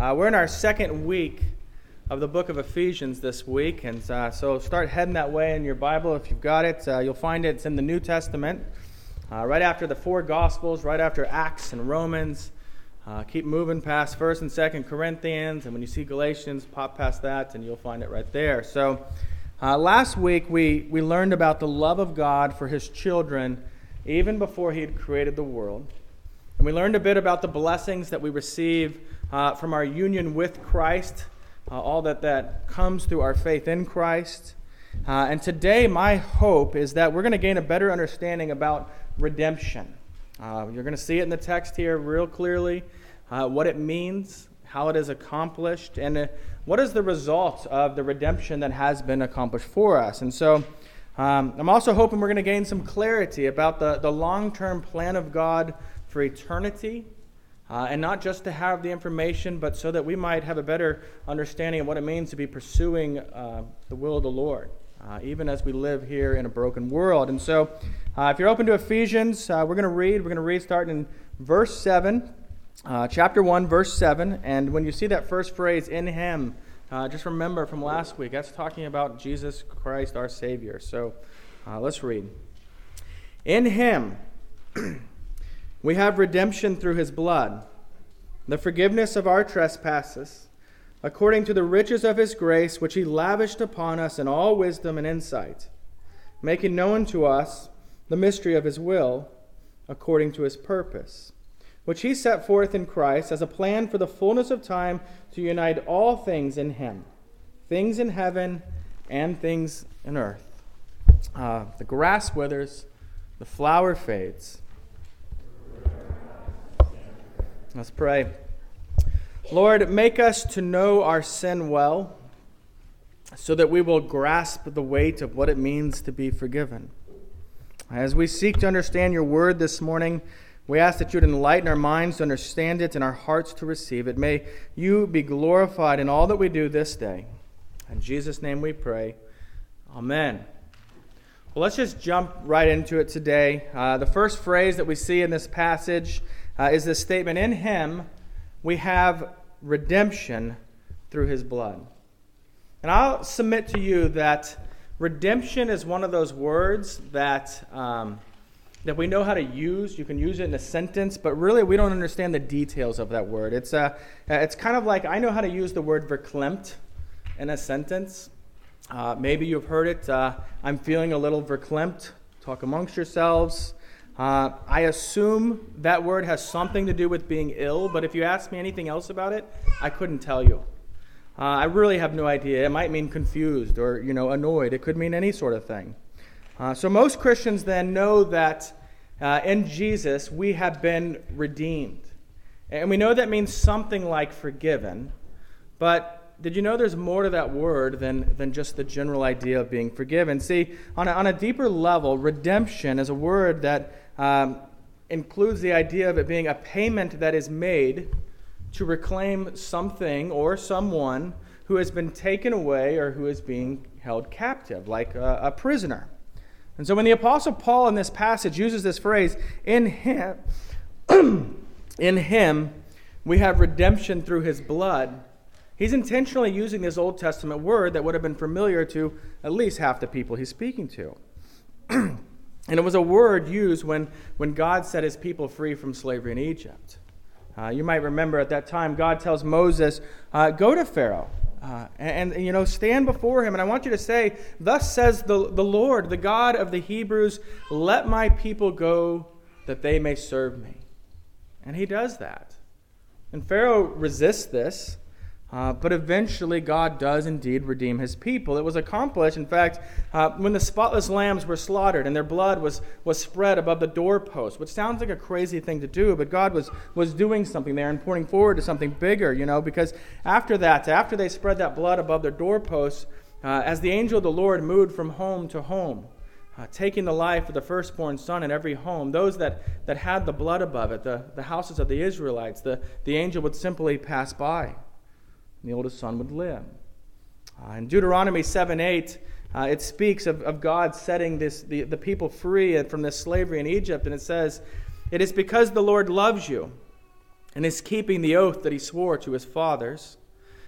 Uh, we're in our second week of the book of Ephesians this week, and uh, so start heading that way in your Bible if you've got it. Uh, you'll find it. It's in the New Testament, uh, right after the four Gospels, right after Acts and Romans. Uh, keep moving past First and Second Corinthians, and when you see Galatians, pop past that, and you'll find it right there. So, uh, last week we we learned about the love of God for His children, even before He had created the world, and we learned a bit about the blessings that we receive uh, from our union with Christ, uh, all that that comes through our faith in Christ. Uh, and today, my hope is that we're going to gain a better understanding about redemption. Uh, you're going to see it in the text here real clearly uh, what it means, how it is accomplished, and uh, what is the result of the redemption that has been accomplished for us. And so, um, I'm also hoping we're going to gain some clarity about the, the long term plan of God for eternity uh, and not just to have the information, but so that we might have a better understanding of what it means to be pursuing uh, the will of the Lord, uh, even as we live here in a broken world. And so, uh, if you're open to Ephesians, uh, we're going to read. We're going to read starting in verse 7, uh, chapter 1, verse 7. And when you see that first phrase, in Him, just remember from last week, that's talking about Jesus Christ, our Savior. So, let's read. In Him, We have redemption through his blood, the forgiveness of our trespasses, according to the riches of his grace, which he lavished upon us in all wisdom and insight, making known to us the mystery of his will, according to his purpose, which he set forth in Christ as a plan for the fullness of time to unite all things in him, things in heaven and things in earth. Uh, the grass withers, the flower fades Let's pray. Lord, make us to know our sin well so that we will grasp the weight of what it means to be forgiven. As we seek to understand your word this morning, we ask that you would enlighten our minds to understand it and our hearts to receive it. May you be glorified in all that we do this day. In Jesus' name we pray. Amen. Well, let's just jump right into it today. Uh, the first phrase that we see in this passage uh, is this statement In him we have redemption through his blood. And I'll submit to you that redemption is one of those words that, um, that we know how to use. You can use it in a sentence, but really we don't understand the details of that word. It's, uh, it's kind of like I know how to use the word verklempt in a sentence. Uh, maybe you've heard it. Uh, I'm feeling a little verklempt. Talk amongst yourselves. Uh, I assume that word has something to do with being ill, but if you ask me anything else about it, I couldn't tell you. Uh, I really have no idea. It might mean confused or you know annoyed. It could mean any sort of thing. Uh, so most Christians then know that uh, in Jesus we have been redeemed, and we know that means something like forgiven. But did you know there's more to that word than, than just the general idea of being forgiven? See, on a, on a deeper level, redemption is a word that um, includes the idea of it being a payment that is made to reclaim something or someone who has been taken away or who is being held captive, like a, a prisoner. And so when the Apostle Paul in this passage uses this phrase, in him, in him we have redemption through his blood, he's intentionally using this Old Testament word that would have been familiar to at least half the people he's speaking to. And it was a word used when, when God set his people free from slavery in Egypt. Uh, you might remember at that time, God tells Moses, uh, Go to Pharaoh. Uh, and, and, you know, stand before him. And I want you to say, Thus says the, the Lord, the God of the Hebrews, let my people go that they may serve me. And he does that. And Pharaoh resists this. Uh, but eventually, God does indeed redeem his people. It was accomplished, in fact, uh, when the spotless lambs were slaughtered and their blood was, was spread above the doorpost, which sounds like a crazy thing to do, but God was, was doing something there and pointing forward to something bigger, you know, because after that, after they spread that blood above their doorposts, uh, as the angel of the Lord moved from home to home, uh, taking the life of the firstborn son in every home, those that, that had the blood above it, the, the houses of the Israelites, the, the angel would simply pass by the oldest son would live. Uh, in Deuteronomy 7 8, uh, it speaks of, of God setting this, the, the people free from this slavery in Egypt, and it says, It is because the Lord loves you and is keeping the oath that he swore to his fathers,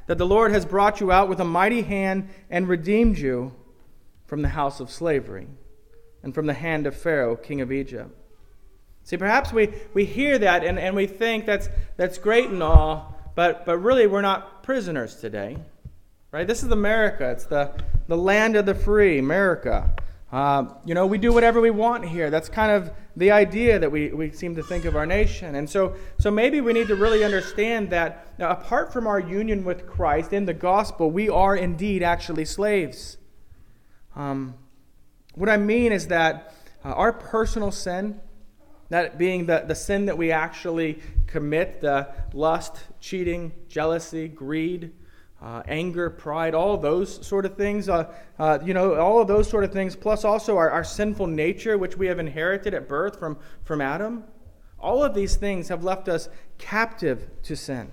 that the Lord has brought you out with a mighty hand and redeemed you from the house of slavery and from the hand of Pharaoh, king of Egypt. See, perhaps we, we hear that and, and we think that's, that's great and all, but, but really we're not prisoners today. Right? This is America. It's the, the land of the free, America. Uh, you know, we do whatever we want here. That's kind of the idea that we, we seem to think of our nation. And so, so maybe we need to really understand that apart from our union with Christ in the gospel, we are indeed actually slaves. Um, what I mean is that uh, our personal sin, that being the, the sin that we actually commit, the lust, cheating, jealousy, greed, uh, anger, pride, all those sort of things. Uh, uh, you know, all of those sort of things, plus also our, our sinful nature, which we have inherited at birth from, from Adam. All of these things have left us captive to sin.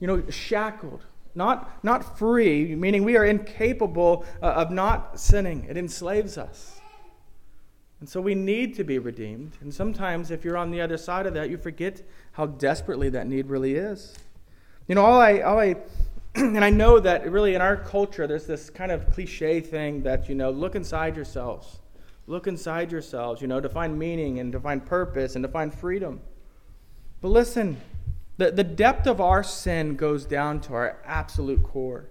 You know, shackled, not, not free, meaning we are incapable uh, of not sinning. It enslaves us. And so we need to be redeemed. And sometimes, if you're on the other side of that, you forget how desperately that need really is. You know, all I, all I and I know that really in our culture, there's this kind of cliche thing that, you know, look inside yourselves. Look inside yourselves, you know, to find meaning and to find purpose and to find freedom. But listen, the, the depth of our sin goes down to our absolute core.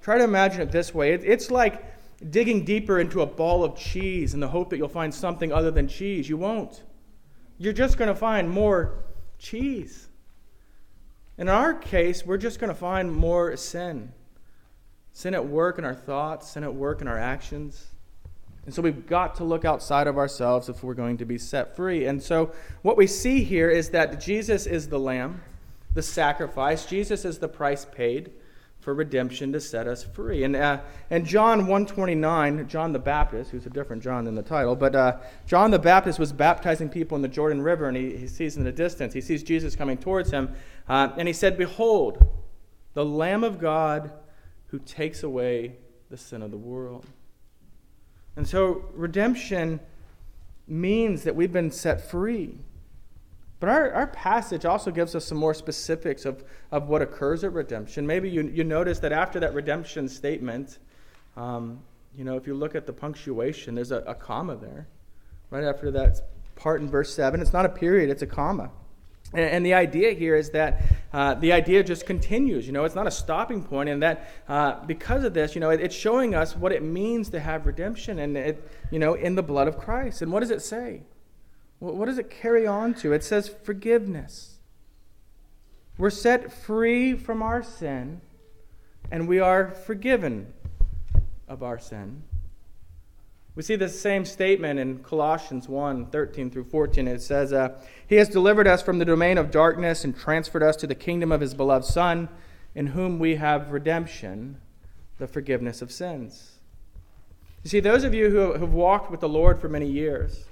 Try to imagine it this way it, it's like digging deeper into a ball of cheese in the hope that you'll find something other than cheese. You won't. You're just going to find more cheese. In our case, we're just going to find more sin sin at work in our thoughts, sin at work in our actions. And so we've got to look outside of ourselves if we're going to be set free. And so what we see here is that Jesus is the lamb, the sacrifice, Jesus is the price paid for redemption to set us free. And, uh, and John 129, John the Baptist, who's a different John than the title, but uh, John the Baptist was baptizing people in the Jordan River, and he, he sees in the distance, he sees Jesus coming towards him, uh, and he said, Behold, the Lamb of God who takes away the sin of the world. And so redemption means that we've been set free. But our, our passage also gives us some more specifics of, of what occurs at redemption. Maybe you, you notice that after that redemption statement, um, you know, if you look at the punctuation, there's a, a comma there. Right after that part in verse 7, it's not a period, it's a comma. And, the idea here is that uh, the idea just continues. You know, it's not a stopping point, and that uh, because of this, you know, it, it's showing us what it means to have redemption, and it, you know, in the blood of Christ. And what does it say? What does it carry on to? It says forgiveness. We're set free from our sin, and we are forgiven of our sin. We see the same statement in Colossians 1 13 through 14. It says, uh, He has delivered us from the domain of darkness and transferred us to the kingdom of His beloved Son, in whom we have redemption, the forgiveness of sins. You see, those of you who have walked with the Lord for many years,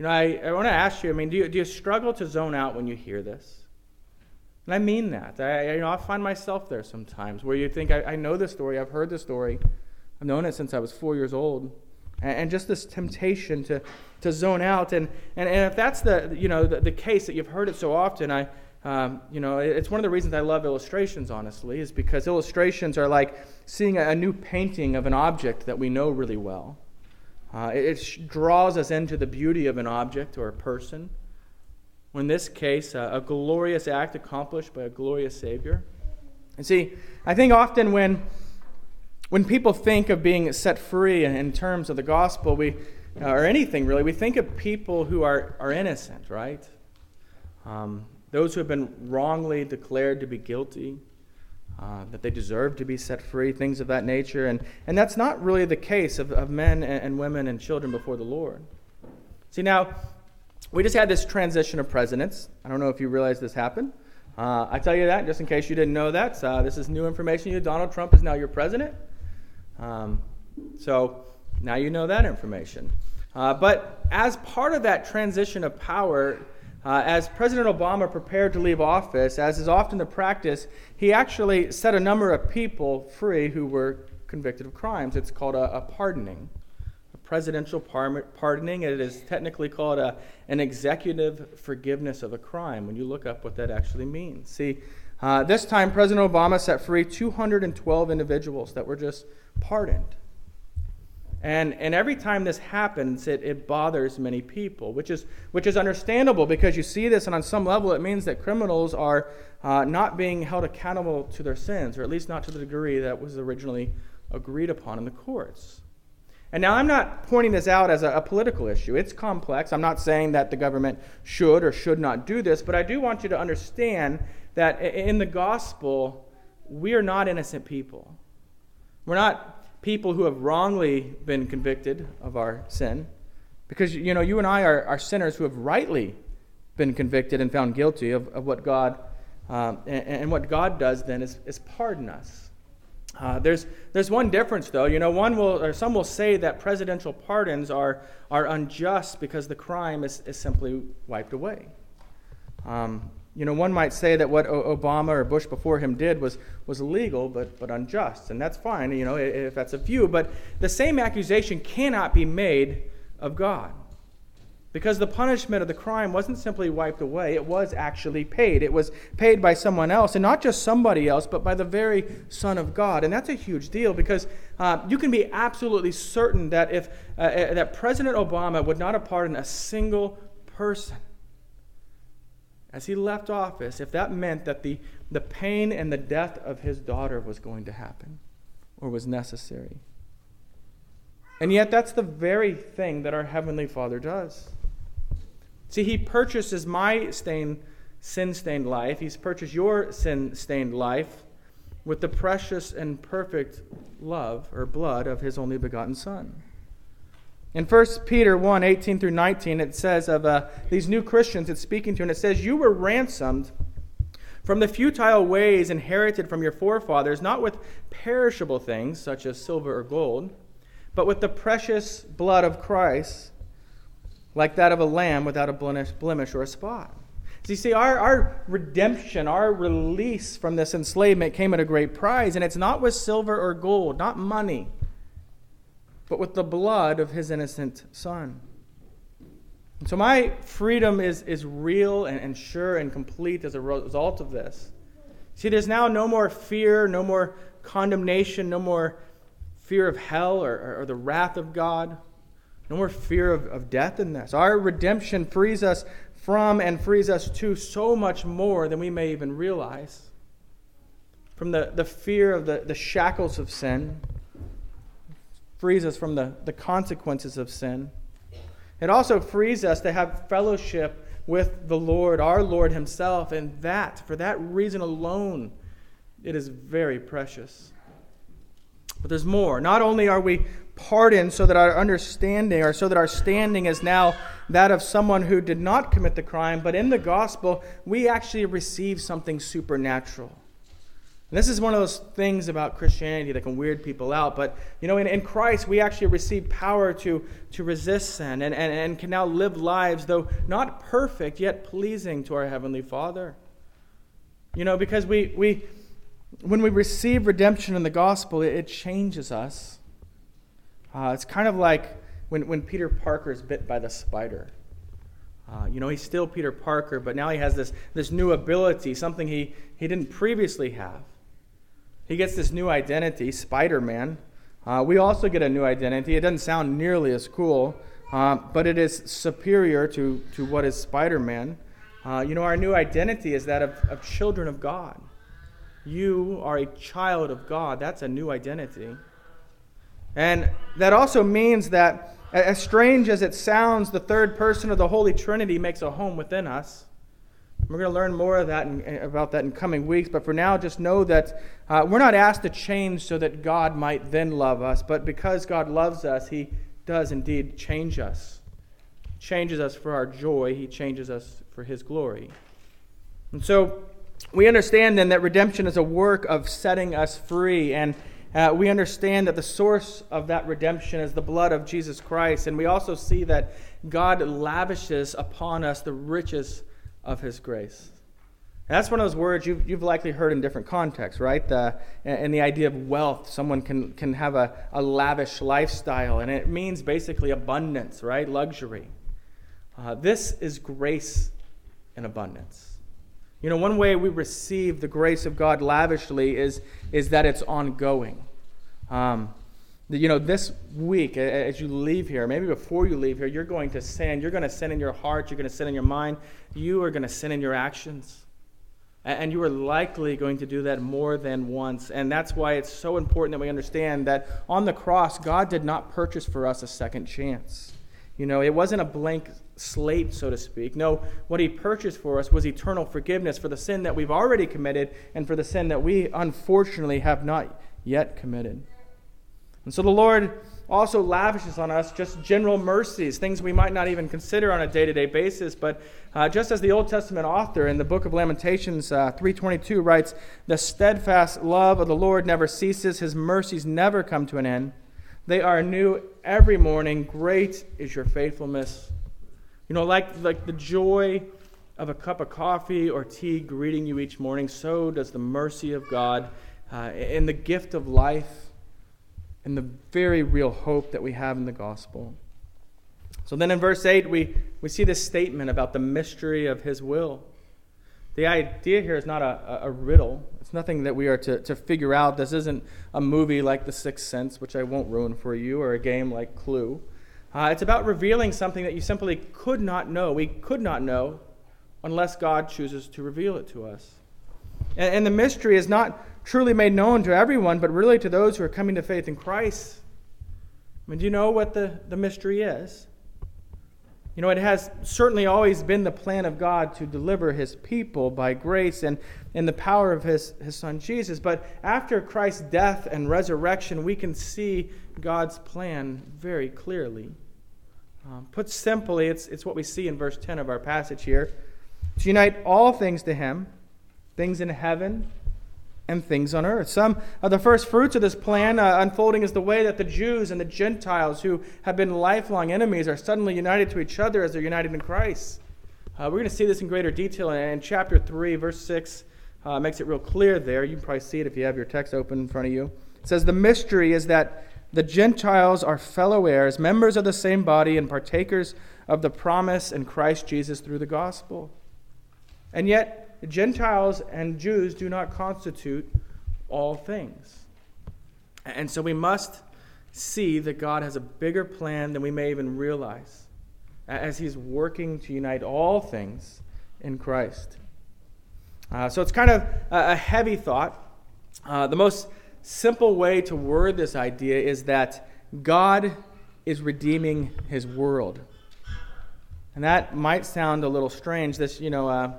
you know, I, I want to ask you, I mean, do you, do you struggle to zone out when you hear this? And I mean that. I, you know, I find myself there sometimes where you think, I, I know the story, I've heard the story, I've known it since I was four years old. And, and just this temptation to, to zone out. And, and, and if that's the, you know, the, the case that you've heard it so often, I, um, you know, it's one of the reasons I love illustrations, honestly, is because illustrations are like seeing a, a new painting of an object that we know really well. Uh, it, it, draws us into the beauty of an object or a person. Or in this case, uh, a glorious act accomplished by a glorious Savior. And see, I think often when, when people think of being set free in terms of the gospel, we, uh, or anything really, we think of people who are, are innocent, right? Um, those who have been wrongly declared to be guilty uh, that they deserve to be set free, things of that nature. And, and that's not really the case of, of men and, and women and children before the Lord. See, now, we just had this transition of presidents. I don't know if you realize this happened. Uh, I tell you that just in case you didn't know that. Uh, this is new information. You, Donald Trump is now your president. Um, so now you know that information. Uh, but as part of that transition of power, uh, as President Obama prepared to leave office, as is often the practice, he actually set a number of people free who were convicted of crimes. It's called a, a pardoning, a presidential pardoning. It is technically called a, an executive forgiveness of a crime when you look up what that actually means. See, uh, this time, President Obama set free 212 individuals that were just pardoned. And, and every time this happens, it, it bothers many people, which is, which is understandable because you see this, and on some level, it means that criminals are uh, not being held accountable to their sins, or at least not to the degree that was originally agreed upon in the courts. And now I'm not pointing this out as a, a, political issue. It's complex. I'm not saying that the government should or should not do this, but I do want you to understand that in the gospel, we are not innocent people. We're not people who have wrongly been convicted of our sin. Because, you know, you and I are, are sinners who have rightly been convicted and found guilty of, of what God, um, and, and, what God does then is, is pardon us. Uh, there's, there's one difference, though. You know, one will, or some will say that presidential pardons are, are unjust because the crime is, is simply wiped away. Um, you know, one might say that what Obama or Bush before him did was, was illegal but, but unjust, and that's fine, you know, if that's a view. But the same accusation cannot be made of God. Because the punishment of the crime wasn't simply wiped away, it was actually paid. It was paid by someone else, and not just somebody else, but by the very Son of God. And that's a huge deal because uh, you can be absolutely certain that if uh, uh that President Obama would not have pardoned a single person, as he left office if that meant that the, the pain and the death of his daughter was going to happen or was necessary. And yet, that's the very thing that our Heavenly Father does. See, He purchases my stained, sin stained life, He's purchased your sin stained life with the precious and perfect love or blood of His only begotten Son. In 1 Peter 1 18 through 19, it says of uh, these new Christians it's speaking to, and it says, You were ransomed from the futile ways inherited from your forefathers, not with perishable things such as silver or gold, but with the precious blood of Christ, like that of a lamb without a blemish, blemish or a spot. So you see, our, our redemption, our release from this enslavement came at a great price, and it's not with silver or gold, not money but with the blood of his innocent son. And so my freedom is, is real and, and sure and complete as a result of this. See, there's now no more fear, no more condemnation, no more fear of hell or, or, or the wrath of God, no more fear of, of death in this. Our redemption frees us from and frees us to so much more than we may even realize. From the, the fear of the, the shackles of sin frees us from the, the consequences of sin. It also frees us to have fellowship with the Lord, our Lord Himself, and that, for that reason alone, it is very precious. But there's more. Not only are we pardoned so that our understanding or so that our standing is now that of someone who did not commit the crime, but in the gospel, we actually receive something supernatural. And this is one of those things about Christianity that can weird people out. But, you know, in, in Christ, we actually receive power to, to resist sin and, and, and can now live lives, though not perfect, yet pleasing to our Heavenly Father. You know, because we, we when we receive redemption in the gospel, it, it changes us. Uh, it's kind of like when, when Peter Parker is bit by the spider. Uh, you know, he's still Peter Parker, but now he has this, this new ability, something he, he didn't previously have. He gets this new identity, Spider Man. Uh, we also get a new identity. It doesn't sound nearly as cool, uh, but it is superior to, to what is Spider Man. Uh, you know, our new identity is that of, of children of God. You are a child of God. That's a new identity. And that also means that, as strange as it sounds, the third person of the Holy Trinity makes a home within us. We're going to learn more of that in, about that in coming weeks, but for now, just know that uh, we're not asked to change so that God might then love us, but because God loves us, He does indeed change us. Changes us for our joy, He changes us for His glory. And so we understand then that redemption is a work of setting us free, and uh, we understand that the source of that redemption is the blood of Jesus Christ, and we also see that God lavishes upon us the riches of his grace. And that's one of those words you've, you've likely heard in different contexts, right? The, and the idea of wealth. Someone can, can have a, a lavish lifestyle, and it means basically abundance, right? Luxury. Uh, this is grace in abundance. You know, one way we receive the grace of God lavishly is, is that it's ongoing. Um, you know, this week, as you leave here, maybe before you leave here, you're going to sin. You're going to sin in your heart. You're going to sin in your mind. You are going to sin in your actions. And you are likely going to do that more than once. And that's why it's so important that we understand that on the cross, God did not purchase for us a second chance. You know, it wasn't a blank slate, so to speak. No, what He purchased for us was eternal forgiveness for the sin that we've already committed and for the sin that we unfortunately have not yet committed. And so the Lord also lavishes on us just general mercies, things we might not even consider on a day-to-day basis. But uh, just as the Old Testament author in the book of Lamentations uh, 3:22 writes, "The steadfast love of the Lord never ceases; His mercies never come to an end. They are new every morning. Great is your faithfulness." You know, like like the joy of a cup of coffee or tea greeting you each morning, so does the mercy of God uh, in the gift of life and the very real hope that we have in the gospel. So then in verse 8, we, we see this statement about the mystery of his will. The idea here is not a, a riddle. It's nothing that we are to, to figure out. This isn't a movie like The Sixth Sense, which I won't ruin for you, or a game like Clue. Uh, it's about revealing something that you simply could not know. We could not know unless God chooses to reveal it to us. And, and the mystery is not truly made known to everyone, but really to those who are coming to faith in Christ. I mean, do you know what the, the mystery is? You know, it has certainly always been the plan of God to deliver his people by grace and in the power of his, his son Jesus. But after Christ's death and resurrection, we can see God's plan very clearly. Um, put simply, it's, it's what we see in verse 10 of our passage here to unite all things to him, things in heaven and things on earth. Some of the first fruits of this plan uh, unfolding is the way that the Jews and the Gentiles, who have been lifelong enemies, are suddenly united to each other as they're united in Christ. Uh, we're going to see this in greater detail in chapter 3, verse 6. Uh, makes it real clear there. You can probably see it if you have your text open in front of you. It says, The mystery is that the Gentiles are fellow heirs, members of the same body, and partakers of the promise in Christ Jesus through the gospel. And yet, Gentiles and Jews do not constitute all things. And so we must see that God has a bigger plan than we may even realize as He's working to unite all things in Christ. Uh, so it's kind of a, heavy thought. Uh, the most simple way to word this idea is that God is redeeming His world. And that might sound a little strange. This, you know, uh,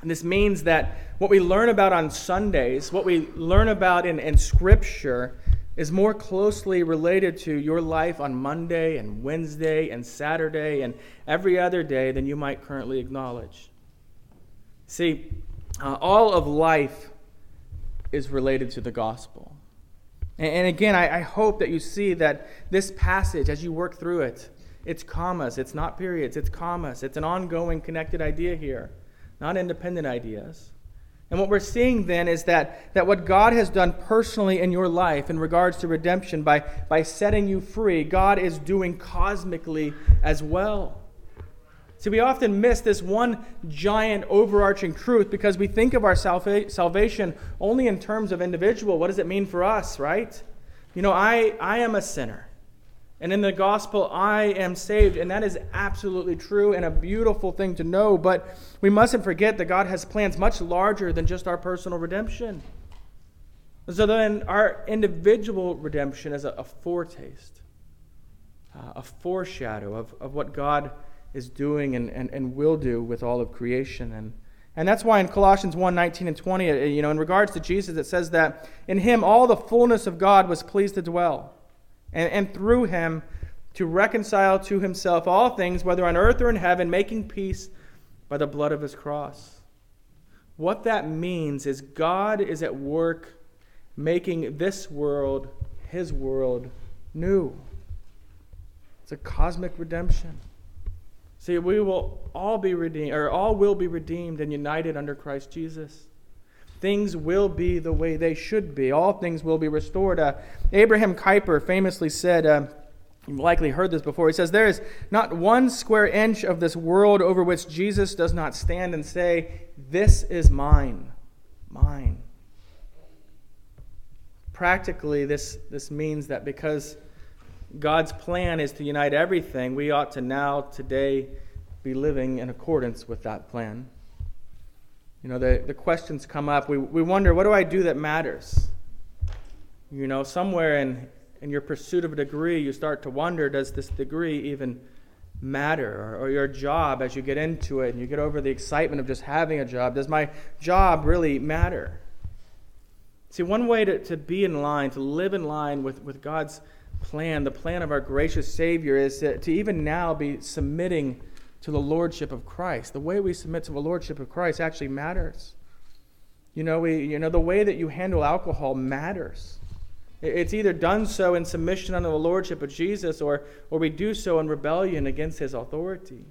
and this means that what we learn about on Sundays, what we learn about in, in Scripture, is more closely related to your life on Monday and Wednesday and Saturday and every other day than you might currently acknowledge. See, uh, all of life is related to the gospel. And, and again, I, I hope that you see that this passage, as you work through it, it's commas, it's not periods, it's commas. It's an ongoing connected idea here not independent ideas. And what we're seeing then is that, that what God has done personally in your life in regards to redemption by, by setting you free, God is doing cosmically as well. See, we often miss this one giant overarching truth because we think of our salva- salvation only in terms of individual. What does it mean for us, right? You know, I, I am a sinner. And in the gospel, I am saved. And that is absolutely true and a beautiful thing to know. But we mustn't forget that God has plans much larger than just our personal redemption. So then, our individual redemption is a, a foretaste, uh, a foreshadow of, of what God is doing and, and, and will do with all of creation. And, and that's why in Colossians 1 19 and 20, uh, you know, in regards to Jesus, it says that in him all the fullness of God was pleased to dwell and, and through him to reconcile to himself all things, whether on earth or in heaven, making peace by the blood of his cross. What that means is God is at work making this world, his world, new. It's a cosmic redemption. See, we will all be redeemed, or all will be redeemed and united under Christ Jesus. Things will be the way they should be. All things will be restored. Uh, Abraham Kuyper famously said, uh, You've likely heard this before. He says, There is not one square inch of this world over which Jesus does not stand and say, This is mine. Mine. Practically, this, this means that because God's plan is to unite everything, we ought to now, today, be living in accordance with that plan. You know, the, the questions come up. We, we wonder, what do I do that matters? You know, somewhere in, in your pursuit of a degree, you start to wonder, does this degree even matter? Or, or your job, as you get into it and you get over the excitement of just having a job, does my job really matter? See, one way to, to be in line, to live in line with, with God's plan, the plan of our gracious Savior, is to, to even now be submitting to the Lordship of Christ. The way we submit to the Lordship of Christ actually matters. You know, we, you know the way that you handle alcohol matters. It's either done so in submission under the Lordship of Jesus or, or we do so in rebellion against His authority.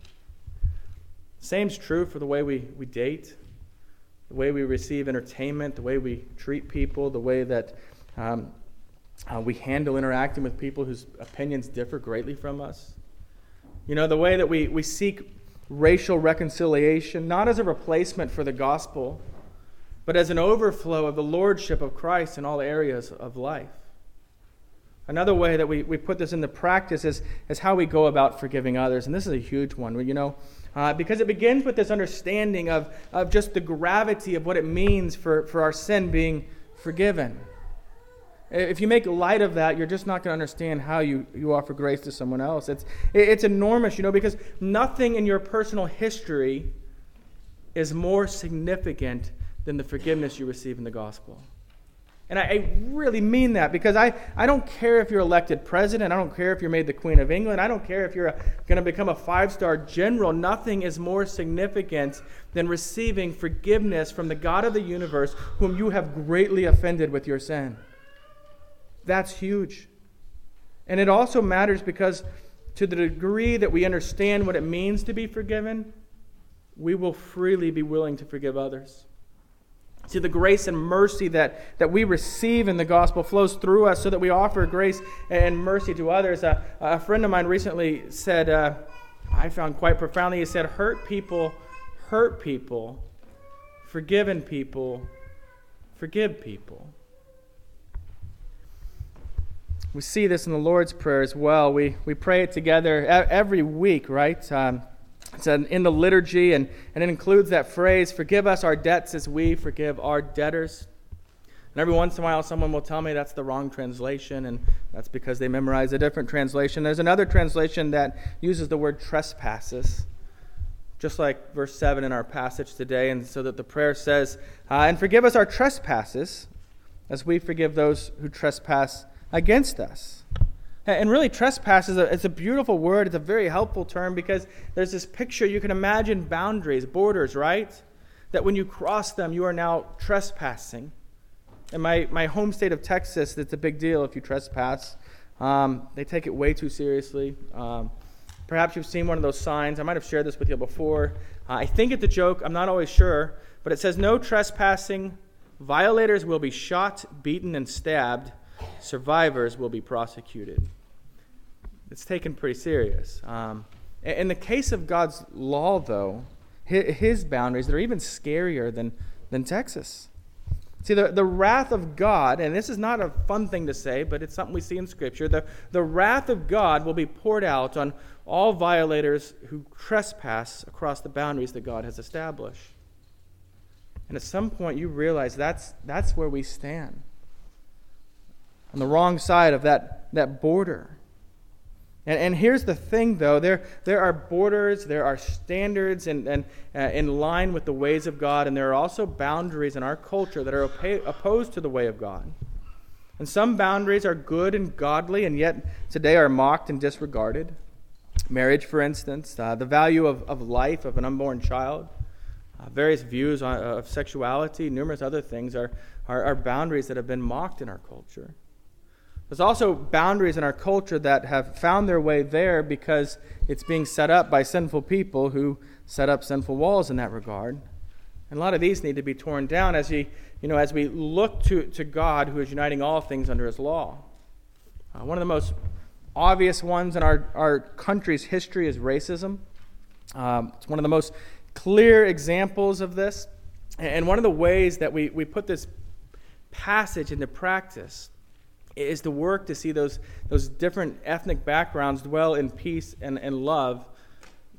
Same's true for the way we, we date, the way we receive entertainment, the way we treat people, the way that um, uh, we handle interacting with people whose opinions differ greatly from us. You know, the way that we, we seek racial reconciliation, not as a replacement for the gospel, but as an overflow of the lordship of Christ in all areas of life. Another way that we, we put this into practice is, is how we go about forgiving others. And this is a huge one, you know, uh, because it begins with this understanding of, of just the gravity of what it means for, for our sin being forgiven. If you make light of that, you're just not going to understand how you, you offer grace to someone else. It's, it's enormous, you know, because nothing in your personal history is more significant than the forgiveness you receive in the gospel. And I, I really mean that because I, I don't care if you're elected president. I don't care if you're made the Queen of England. I don't care if you're going to become a five star general. Nothing is more significant than receiving forgiveness from the God of the universe, whom you have greatly offended with your sin. That's huge. And it also matters because, to the degree that we understand what it means to be forgiven, we will freely be willing to forgive others. See, the grace and mercy that, that we receive in the gospel flows through us so that we offer grace and mercy to others. Uh, a friend of mine recently said, uh, I found quite profoundly, he said, hurt people, hurt people, forgiven people, forgive people. We see this in the Lord's Prayer as well. We, we pray it together every week, right? Um, it's in the liturgy, and, and it includes that phrase, Forgive us our debts as we forgive our debtors. And every once in a while, someone will tell me that's the wrong translation, and that's because they memorize a different translation. There's another translation that uses the word trespasses, just like verse 7 in our passage today. And so that the prayer says, uh, And forgive us our trespasses as we forgive those who trespass against us. And really, trespass is a, it's a beautiful word. It's a very helpful term because there's this picture. You can imagine boundaries, borders, right? That when you cross them, you are now trespassing. In my, my home state of Texas, it's a big deal if you trespass. Um, they take it way too seriously. Um, perhaps you've seen one of those signs. I might have shared this with you before. Uh, I think it's a joke. I'm not always sure. But it says, No trespassing. Violators will be shot, beaten, and stabbed survivors will be prosecuted. It's taken pretty serious. Um, in the case of God's law, though, his boundaries, they're even scarier than, than Texas. See, the, the wrath of God, and this is not a fun thing to say, but it's something we see in Scripture. The, the wrath of God will be poured out on all violators who trespass across the boundaries that God has established. And at some point, you realize that's, that's where we stand on the wrong side of that, that border. And, and here's the thing, though there, there are borders, there are standards and, and, uh, in line with the ways of God, and there are also boundaries in our culture that are opposed to the way of God. And some boundaries are good and godly, and yet today are mocked and disregarded. Marriage, for instance, uh, the value of, of life of an unborn child, uh, various views on, of sexuality, numerous other things are, are, are boundaries that have been mocked in our culture. There's also boundaries in our culture that have found their way there because it's being set up by sinful people who set up sinful walls in that regard. And a lot of these need to be torn down as, we, you know, as we look to, to God who is uniting all things under his law. Uh, one of the most obvious ones in our, our country's history is racism. Um, it's one of the most clear examples of this. And one of the ways that we, we put this passage into practice is to work to see those, those different ethnic backgrounds dwell in peace and, and love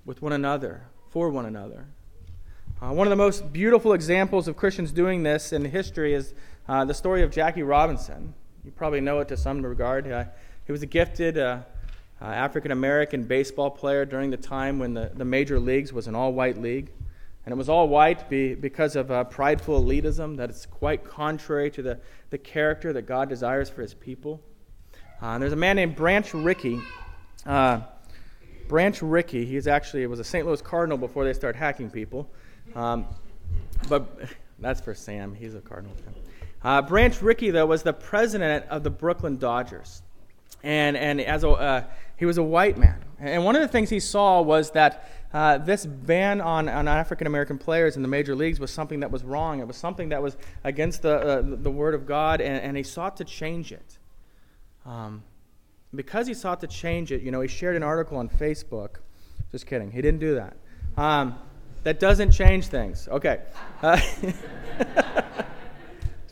with one another, for one another. Uh, one of the most beautiful examples of Christians doing this in history is uh, the story of Jackie Robinson. You probably know it to some regard. Uh, he was a gifted uh, uh, African American baseball player during the time when the, the major leagues was an all white league. And it was all white be, because of uh, prideful elitism that is quite contrary to the, the character that God desires for his people. Uh, there's a man named Branch Rickey. Uh, Branch Rickey, he's actually was a St. Louis Cardinal before they started hacking people. Um, but that's for Sam. He's a Cardinal. Uh, Branch Rickey, though, was the president of the Brooklyn Dodgers. And, and as a, uh, he was a white man. And one of the things he saw was that uh, this ban on, on African American players in the major leagues was something that was wrong. It was something that was against the, uh, the Word of God, and, and, he sought to change it. Um, because he sought to change it, you know, he shared an article on Facebook. Just kidding. He didn't do that. Um, that doesn't change things. Okay. Uh,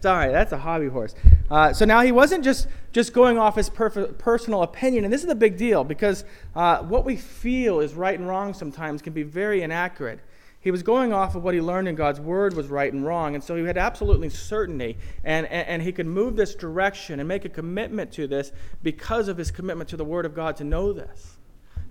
Sorry, that's a hobby horse. Uh, so now he wasn't just, just going off his perf- personal opinion, and this is a big deal because uh, what we feel is right and wrong sometimes can be very inaccurate. He was going off of what he learned in God's word was right and wrong, and so he had absolutely certainty, and, and, and he could move this direction and make a commitment to this because of his commitment to the word of God to know this.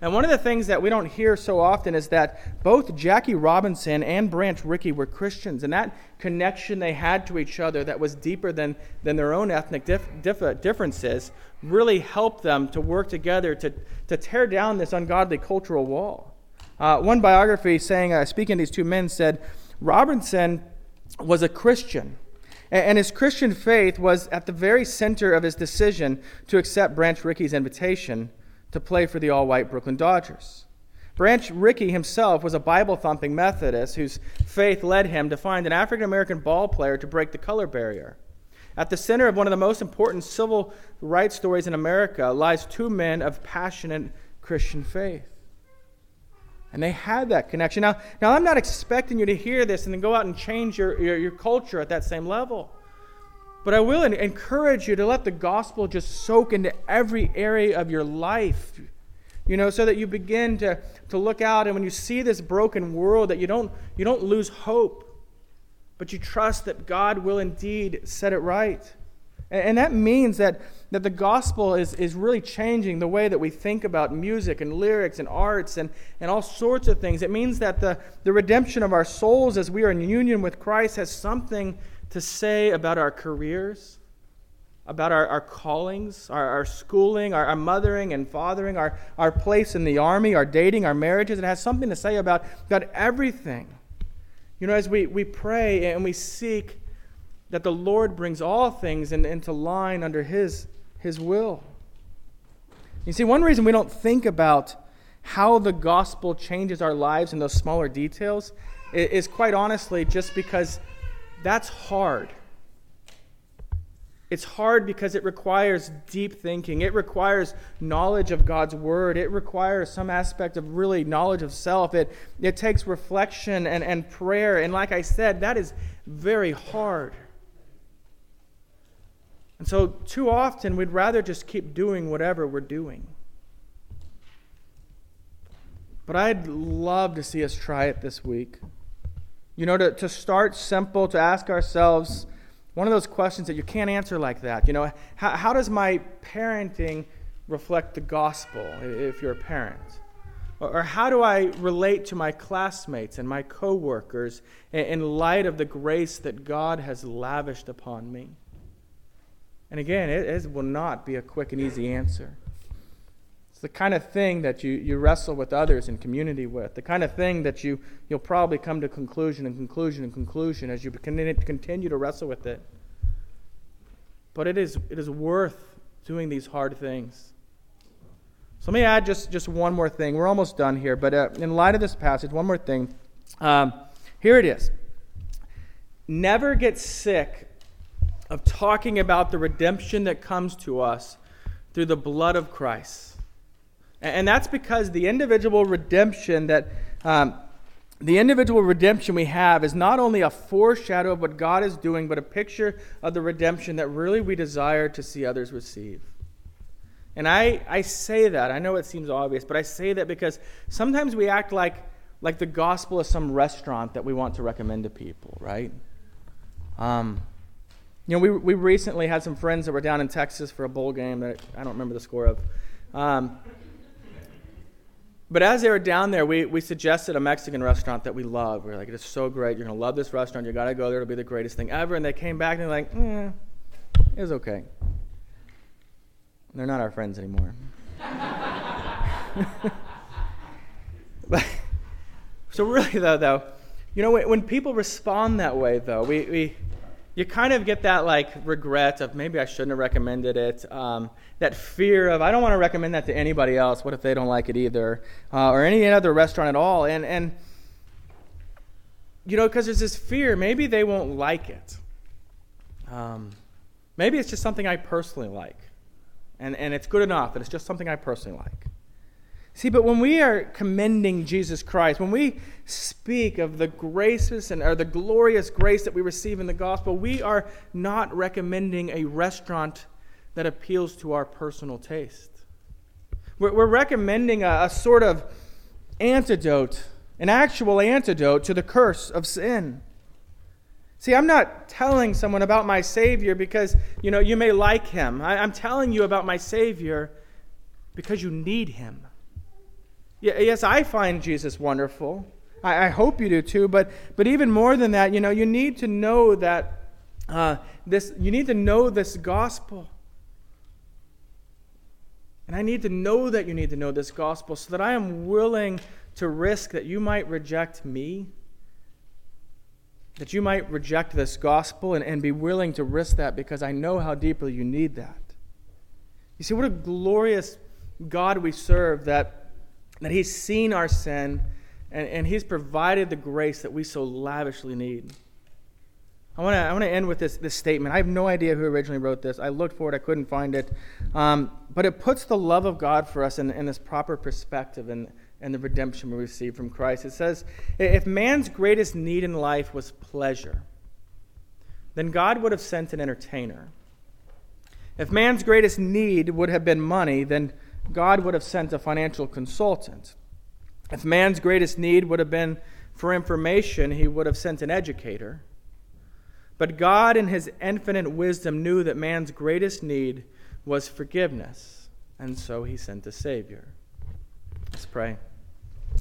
And one of the things that we don't hear so often is that both Jackie Robinson and Branch Rickey were Christians, and that connection they had to each other that was deeper than, than their own ethnic dif- dif- differences really helped them to work together to, to tear down this ungodly cultural wall. Uh, one biography saying, uh, speaking to these two men, said Robinson was a Christian. And his Christian faith was at the very center of his decision to accept Branch Rickey's invitation to play for the all white Brooklyn Dodgers. Branch Rickey himself was a Bible thumping Methodist whose faith led him to find an African American ball player to break the color barrier. At the center of one of the most important civil rights stories in America lies two men of passionate Christian faith. And they had that connection. Now, now I'm not expecting you to hear this and then go out and change your, your, your culture at that same level. But I will encourage you to let the gospel just soak into every area of your life. You know, so that you begin to, to look out and when you see this broken world that you don't you don't lose hope, but you trust that God will indeed set it right. And, and that means that, that the gospel is, is really changing the way that we think about music and lyrics and arts and, and all sorts of things. It means that the, the redemption of our souls as we are in union with Christ has something to say about our careers, about our, our callings, our, our schooling, our, our, mothering and fathering, our, our place in the army, our dating, our marriages. It has something to say about, about everything. You know, as we, we pray and we seek that the Lord brings all things in, into line under His, His will. You see, one reason we don't think about how the gospel changes our lives in those smaller details is, is quite honestly just because that's hard. It's hard because it requires deep thinking. It requires knowledge of God's word. It requires some aspect of really knowledge of self. It, it takes reflection and, and prayer. And like I said, that is very hard. And so, too often, we'd rather just keep doing whatever we're doing. But I'd love to see us try it this week. You know, to, to start simple, to ask ourselves one of those questions that you can't answer like that. You know, how, how does my parenting reflect the gospel if you're a parent? Or, or how do I relate to my classmates and my coworkers in, in light of the grace that God has lavished upon me? And again, it, it will not be a quick and easy answer the kind of thing that you, you wrestle with others in community with, the kind of thing that you, you'll probably come to conclusion and conclusion and conclusion as you continue to wrestle with it. But it is, it is worth doing these hard things. So let me add just, just one more thing. We're almost done here, but uh, in light of this passage, one more thing. Um, here it is. Never get sick of talking about the redemption that comes to us through the blood of Christ. And that's because the individual redemption that um, the individual redemption we have is not only a foreshadow of what God is doing, but a picture of the redemption that really we desire to see others receive. And I, I say that, I know it seems obvious, but I say that because sometimes we act like, like the gospel is some restaurant that we want to recommend to people, right? Um, you know, we, we recently had some friends that were down in Texas for a bowl game that I don't remember the score of. Um, but as they were down there, we, we suggested a Mexican restaurant that we love. We are like, it's so great. You're going to love this restaurant. you got to go there. It'll be the greatest thing ever. And they came back and they're like, eh, it was okay. They're not our friends anymore. but, so really, though, though, you know, when, people respond that way, though, we, we, you kind of get that like regret of maybe I shouldn't have recommended it. Um, that fear of I don't want to recommend that to anybody else. What if they don't like it either, uh, or any other restaurant at all? And and you know, because there's this fear, maybe they won't like it. Um, maybe it's just something I personally like, and and it's good enough, and it's just something I personally like. See, but when we are commending Jesus Christ, when we speak of the graces and or the glorious grace that we receive in the gospel, we are not recommending a restaurant that appeals to our personal taste. We're, we're recommending a, a sort of antidote, an actual antidote to the curse of sin. See, I'm not telling someone about my Savior because, you know, you may like him. I, I'm telling you about my Savior because you need him. Yes, I find Jesus wonderful. I, hope you do too. But, but even more than that, you know, you need to know that uh, this, you need to know this gospel. And I need to know that you need to know this gospel so that I am willing to risk that you might reject me, that you might reject this gospel and, and be willing to risk that because I know how deeply you need that. You see, what a glorious God we serve that that He's seen our sin and, and He's provided the grace that we so lavishly need. I want to I wanna end with this, this statement. I have no idea who originally wrote this. I looked for it, I couldn't find it. Um, but it puts the love of God for us in, in this proper perspective and, and the redemption we receive from Christ. It says, If man's greatest need in life was pleasure, then God would have sent an entertainer. If man's greatest need would have been money, then God would have sent a financial consultant. If man's greatest need would have been for information, he would have sent an educator. But God, in his infinite wisdom, knew that man's greatest need was forgiveness, and so he sent a Savior. Let's pray.